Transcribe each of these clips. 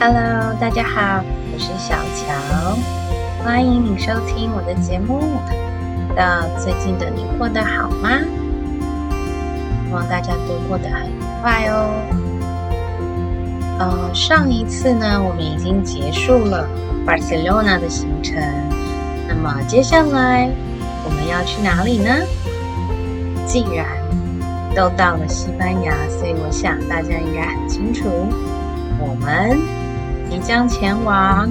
Hello，大家好，我是小乔，欢迎你收听我的节目。那最近的你过得好吗？希望大家都过得很愉快哦。呃，上一次呢，我们已经结束了 Barcelona 的行程，那么接下来我们要去哪里呢？既然都到了西班牙，所以我想大家应该很清楚，我们即将前往。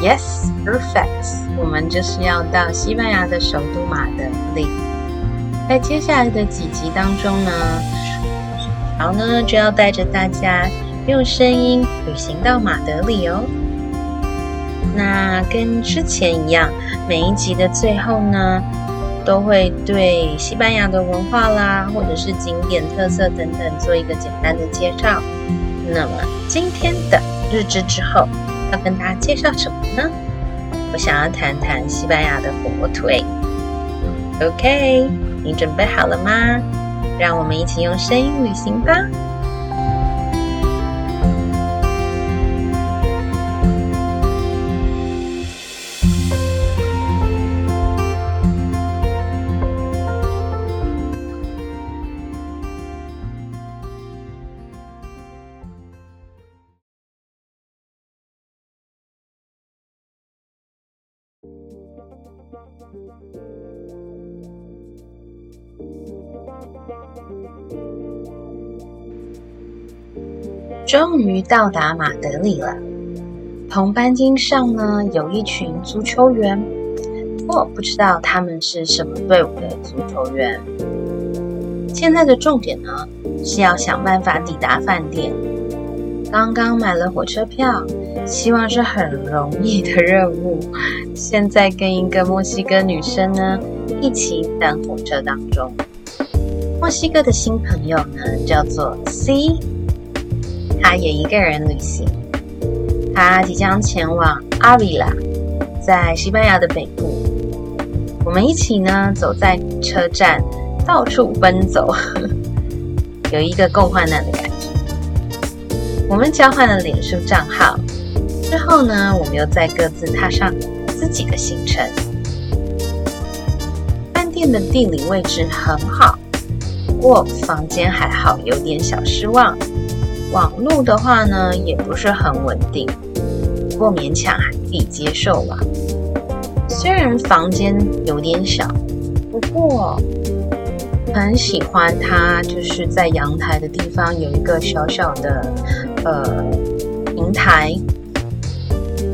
Yes, perfect。我们就是要到西班牙的首都马德里。在接下来的几集当中呢，然后呢就要带着大家用声音旅行到马德里哦。那跟之前一样，每一集的最后呢。都会对西班牙的文化啦，或者是景点特色等等做一个简单的介绍。那么今天的日志之后要跟大家介绍什么呢？我想要谈谈西班牙的火腿。OK，你准备好了吗？让我们一起用声音旅行吧。终于到达马德里了。同班机上呢，有一群足球员，我不知道他们是什么队伍的足球员。现在的重点呢，是要想办法抵达饭店。刚刚买了火车票，希望是很容易的任务。现在跟一个墨西哥女生呢一起等火车当中。墨西哥的新朋友呢叫做 C，他也一个人旅行。他即将前往阿维拉，在西班牙的北部。我们一起呢走在车站，到处奔走，有一个共患难的感觉。我们交换了脸书账号之后呢，我们又再各自踏上自己的行程。饭店的地理位置很好，不过房间还好，有点小失望。网络的话呢，也不是很稳定，不过勉强还可以接受吧。虽然房间有点小，不过。很喜欢它，就是在阳台的地方有一个小小的呃平台，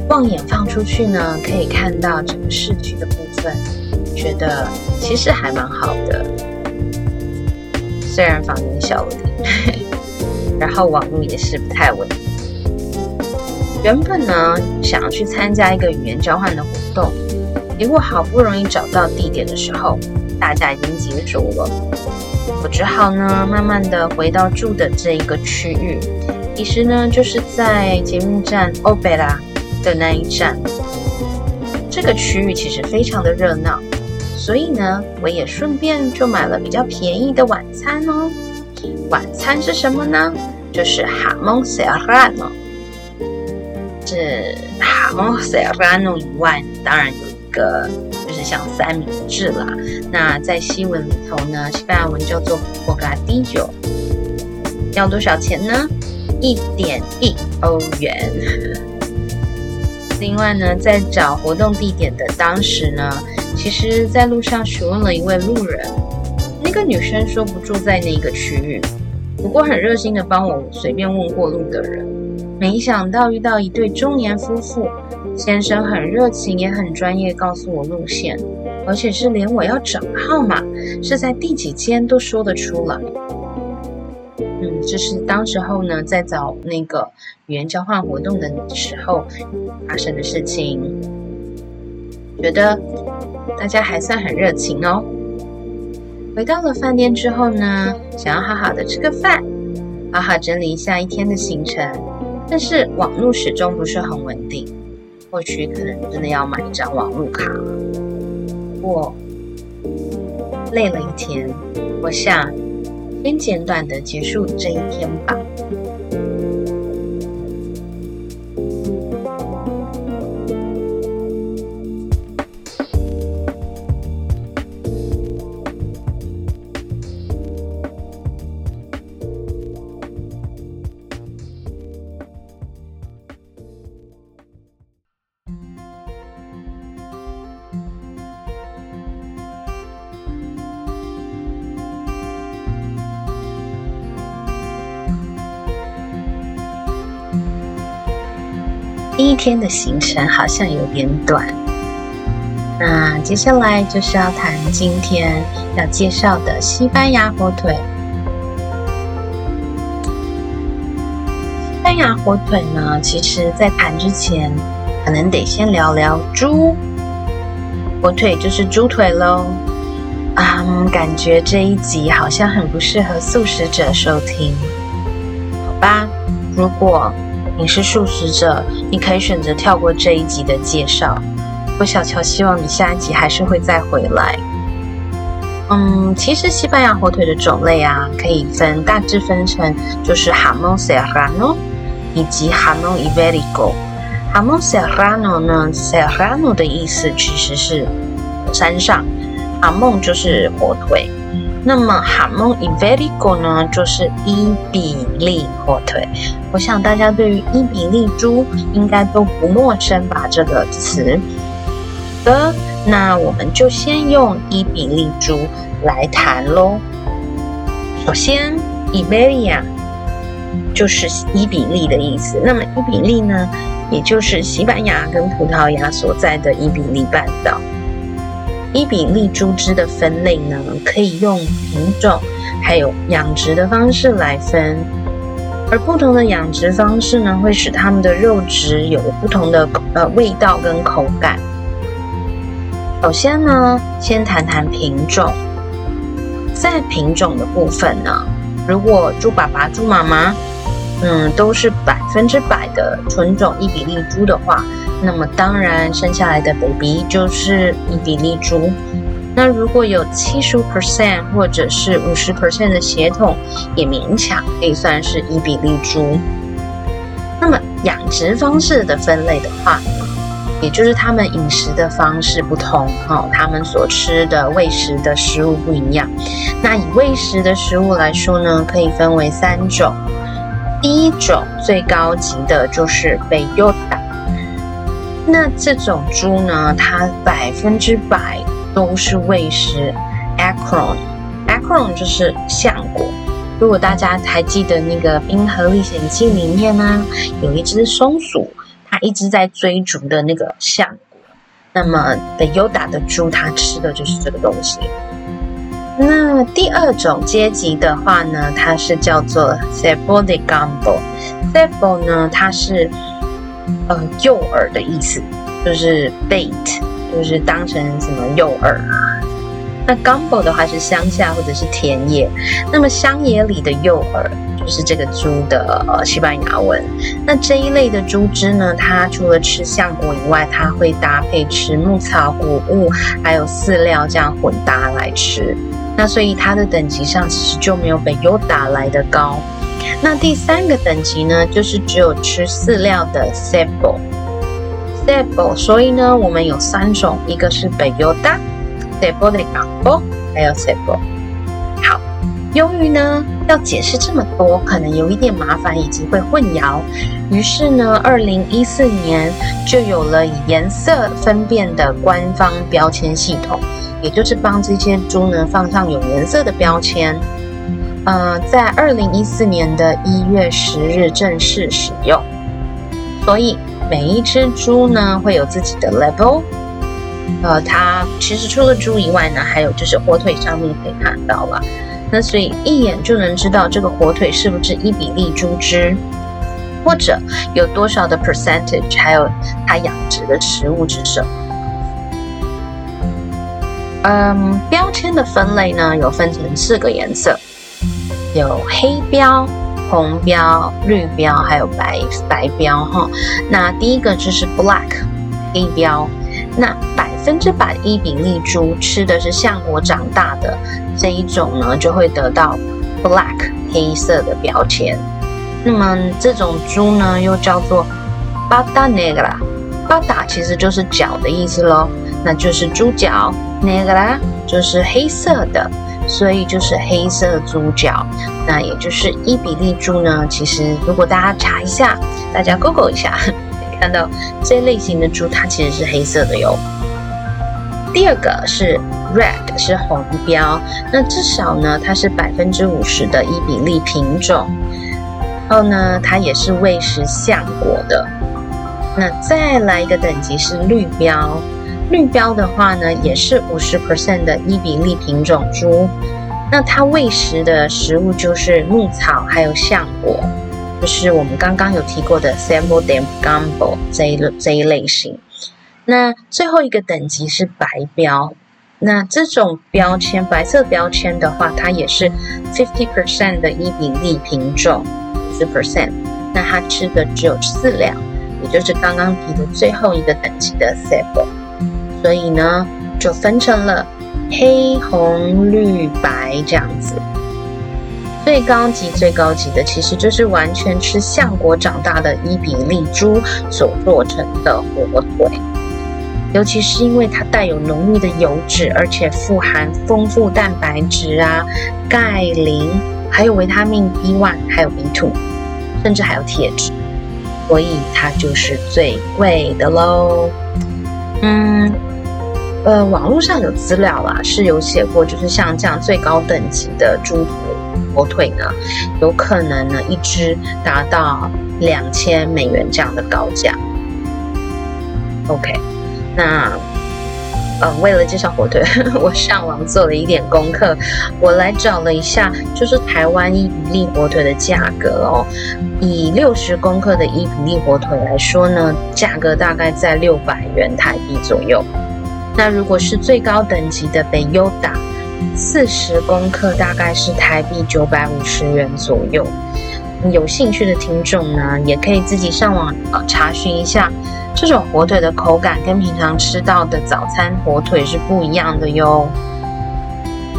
望眼放出去呢，可以看到整个市区的部分，觉得其实还蛮好的。虽然房间小了点，然后网络也是不太稳。原本呢想要去参加一个语言交换的活动，结果好不容易找到地点的时候。大家已经结束了，我只好呢，慢慢的回到住的这一个区域。其实呢，就是在捷运站欧贝拉的那一站。这个区域其实非常的热闹，所以呢，我也顺便就买了比较便宜的晚餐哦。晚餐是什么呢？就是哈蒙塞尔拉诺。是哈蒙塞尔拉诺以外，当然有一个。就是像三明治啦，那在西文里头呢，西班牙文叫做 bocadillo，要多少钱呢？一点一欧元。另外呢，在找活动地点的当时呢，其实在路上询问了一位路人，个女生说不住在那个区域，不过很热心的帮我随便问过路的人，没想到遇到一对中年夫妇。先生很热情，也很专业，告诉我路线，而且是连我要找号码是在第几间都说得出来。嗯，这是当时候呢，在找那个语言交换活动的时候发生的事情。觉得大家还算很热情哦。回到了饭店之后呢，想要好好的吃个饭，好好整理一下一天的行程，但是网络始终不是很稳定。或许可能真的要买一张网络卡。我累了一天，我想先简短的结束这一天吧。第一天的行程好像有点短。那接下来就是要谈今天要介绍的西班牙火腿。西班牙火腿呢，其实在谈之前，可能得先聊聊猪火腿，就是猪腿喽。啊，感觉这一集好像很不适合素食者收听，好吧？如果你是素食者，你可以选择跳过这一集的介绍。不小乔希望你下一集还是会再回来。嗯，其实西班牙火腿的种类啊，可以分大致分成就是 hamon serrano 以及 hamon iverigo。hamon serrano 呢，serrano 的意思其实是山上，hamon 就是火腿。那么哈蒙伊维利戈呢，就是伊比利火腿。我想大家对于伊比利猪应该都不陌生吧？这个词。的，那我们就先用伊比利猪来谈喽。首先，Iberia 就是伊比利的意思。那么伊比利呢，也就是西班牙跟葡萄牙所在的伊比利半岛。伊比利猪只的分类呢，可以用品种还有养殖的方式来分，而不同的养殖方式呢，会使它们的肉质有不同的呃味道跟口感。首先呢，先谈谈品种。在品种的部分呢，如果猪爸爸、猪妈妈，嗯，都是百分之百的纯种伊比利猪的话，那么当然生下来的 baby 就是伊比利猪。那如果有七十 percent 或者是五十 percent 的血统，也勉强可以算是伊比利猪。那么养殖方式的分类的话，也就是他们饮食的方式不同，哈，他们所吃的喂食的食物不一样。那以喂食的食物来说呢，可以分为三种。第一种最高级的就是贝优达，那这种猪呢，它百分之百都是喂食 acron，acron 就是橡果。如果大家还记得那个《冰河历险记》里面呢，有一只松鼠。它一直在追逐的那个橡果，那么的优达的猪，它吃的就是这个东西。那第二种阶级的话呢，它是叫做 cebo de gambo。cebo 呢，它是呃诱饵的意思，就是 bait，就是当成什么诱饵啊。那 gambo 的话是乡下或者是田野，那么乡野里的诱饵就。是这个猪的呃西班牙文。那这一类的猪只呢，它除了吃橡果以外，它会搭配吃牧草、谷物，还有饲料这样混搭来吃。那所以它的等级上其实就没有北优打来的高。那第三个等级呢，就是只有吃饲料的 cebo。cebo，所以呢，我们有三种，一个是北优达，cebo de campo，还有 cebo。好。由于呢要解释这么多，可能有一点麻烦以及会混淆，于是呢，二零一四年就有了以颜色分辨的官方标签系统，也就是帮这些猪呢放上有颜色的标签。呃，在二零一四年的一月十日正式使用，所以每一只猪呢会有自己的 label。呃，它其实除了猪以外呢，还有就是火腿上面可以看到了。那所以一眼就能知道这个火腿是不是伊比利猪只，或者有多少的 percentage，还有它养殖的食物是什么。嗯，标签的分类呢，有分成四个颜色，有黑标、红标、绿标，还有白白标哈。那第一个就是 black 黑标，那百分之百伊比利猪吃的是橡果长大的。这一种呢，就会得到 black 黑色的标签。那么这种猪呢，又叫做巴达内格拉。巴达其实就是脚的意思喽，那就是猪脚。内格拉就是黑色的，所以就是黑色猪脚。那也就是伊比利猪呢，其实如果大家查一下，大家 Google 一下，可以看到这类型的猪，它其实是黑色的哟。第二个是 red，是红标，那至少呢，它是百分之五十的伊比利品种，然后呢，它也是喂食橡果的。那再来一个等级是绿标，绿标的话呢，也是五十 percent 的伊比利品种猪。那它喂食的食物就是牧草，还有橡果，就是我们刚刚有提过的 Sample d a m Gumbo 这一这一类型。那最后一个等级是白标，那这种标签白色标签的话，它也是 fifty percent 的伊比利品种，十 percent。那它吃的只有四两，也就是刚刚提的最后一个等级的 Sample。所以呢，就分成了。黑红绿白这样子，最高级最高级的其实就是完全吃橡果长大的伊比利猪所做成的火腿，尤其是因为它带有浓郁的油脂，而且富含丰富蛋白质啊、钙、磷，还有维他命 B one，还有 B two，甚至还有铁质，所以它就是最贵的喽。嗯。呃，网络上有资料啊，是有写过，就是像这样最高等级的猪、火腿呢，有可能呢一只达到两千美元这样的高价。OK，那呃，为了介绍火腿，我上网做了一点功课，我来找了一下，就是台湾伊比利火腿的价格哦。以六十公克的伊比利火腿来说呢，价格大概在六百元台币左右。那如果是最高等级的北优达，四十公克大概是台币九百五十元左右。有兴趣的听众呢，也可以自己上网查询一下，这种火腿的口感跟平常吃到的早餐火腿是不一样的哟。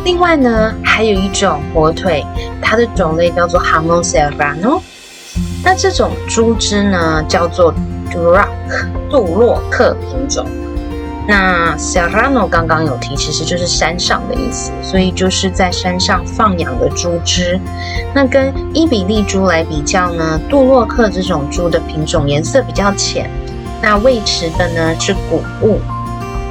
另外呢，还有一种火腿，它的种类叫做 Hamon s e r a n o 那这种猪只呢叫做 Duroc 杜洛克品种。那 Serrano 刚刚有提，其实就是山上的意思，所以就是在山上放养的猪只。那跟伊比利猪来比较呢，杜洛克这种猪的品种颜色比较浅，那喂食的呢是谷物。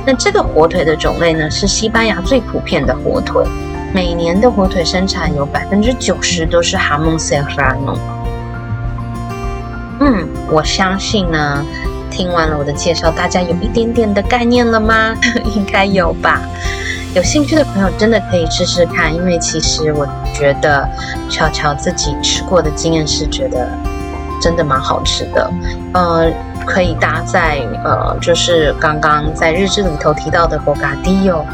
那这个火腿的种类呢是西班牙最普遍的火腿，每年的火腿生产有百分之九十都是 Hamon Serrano。嗯，我相信呢。听完了我的介绍，大家有一点点的概念了吗？应该有吧。有兴趣的朋友真的可以试试看，因为其实我觉得巧巧自己吃过的经验是觉得真的蛮好吃的。呃，可以搭在呃，就是刚刚在日志里头提到的 bocadillo，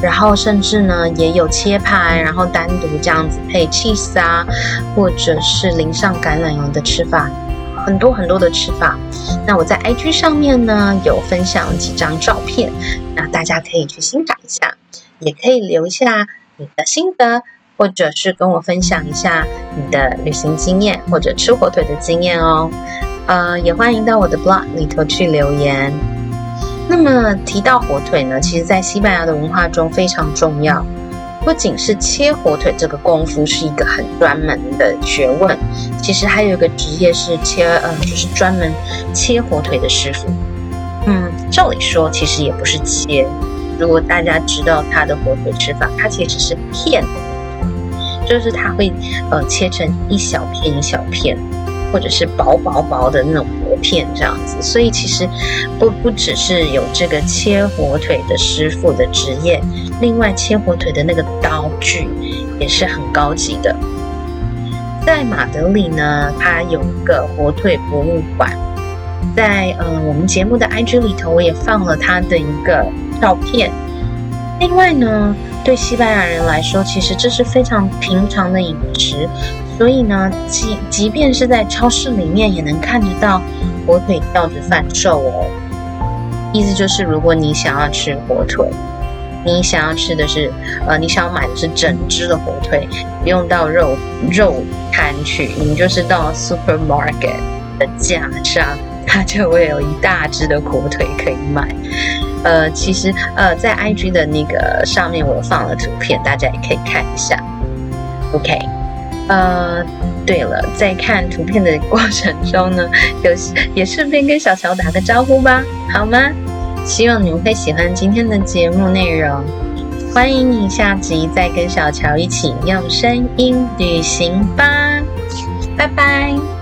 然后甚至呢也有切盘，然后单独这样子配 cheese 啊，或者是淋上橄榄油的吃法。很多很多的吃法，那我在 IG 上面呢有分享几张照片，那大家可以去欣赏一下，也可以留下你的心得，或者是跟我分享一下你的旅行经验或者吃火腿的经验哦。呃，也欢迎到我的 blog 里头去留言。那么提到火腿呢，其实在西班牙的文化中非常重要。不仅是切火腿这个功夫是一个很专门的学问，其实还有一个职业是切，呃，就是专门切火腿的师傅。嗯，照理说其实也不是切，如果大家知道他的火腿吃法，它其实是片，就是它会呃切成一小片一小片。或者是薄薄薄的那种薄片这样子，所以其实不不只是有这个切火腿的师傅的职业，另外切火腿的那个刀具也是很高级的。在马德里呢，它有一个火腿博物馆，在呃我们节目的 IG 里头，我也放了它的一个照片。另外呢，对西班牙人来说，其实这是非常平常的饮食。所以呢，即即便是在超市里面也能看得到火腿吊着贩售哦。意思就是，如果你想要吃火腿，你想要吃的是，呃，你想要买的是整只的火腿，不用到肉肉摊去，你就是到 supermarket 的架上，它就会有一大只的火腿可以买。呃，其实呃，在 IG 的那个上面我放了图片，大家也可以看一下。OK。呃，对了，在看图片的过程中呢，有也顺便跟小乔打个招呼吧，好吗？希望你们会喜欢今天的节目内容，欢迎你下集再跟小乔一起用声音旅行吧，拜拜。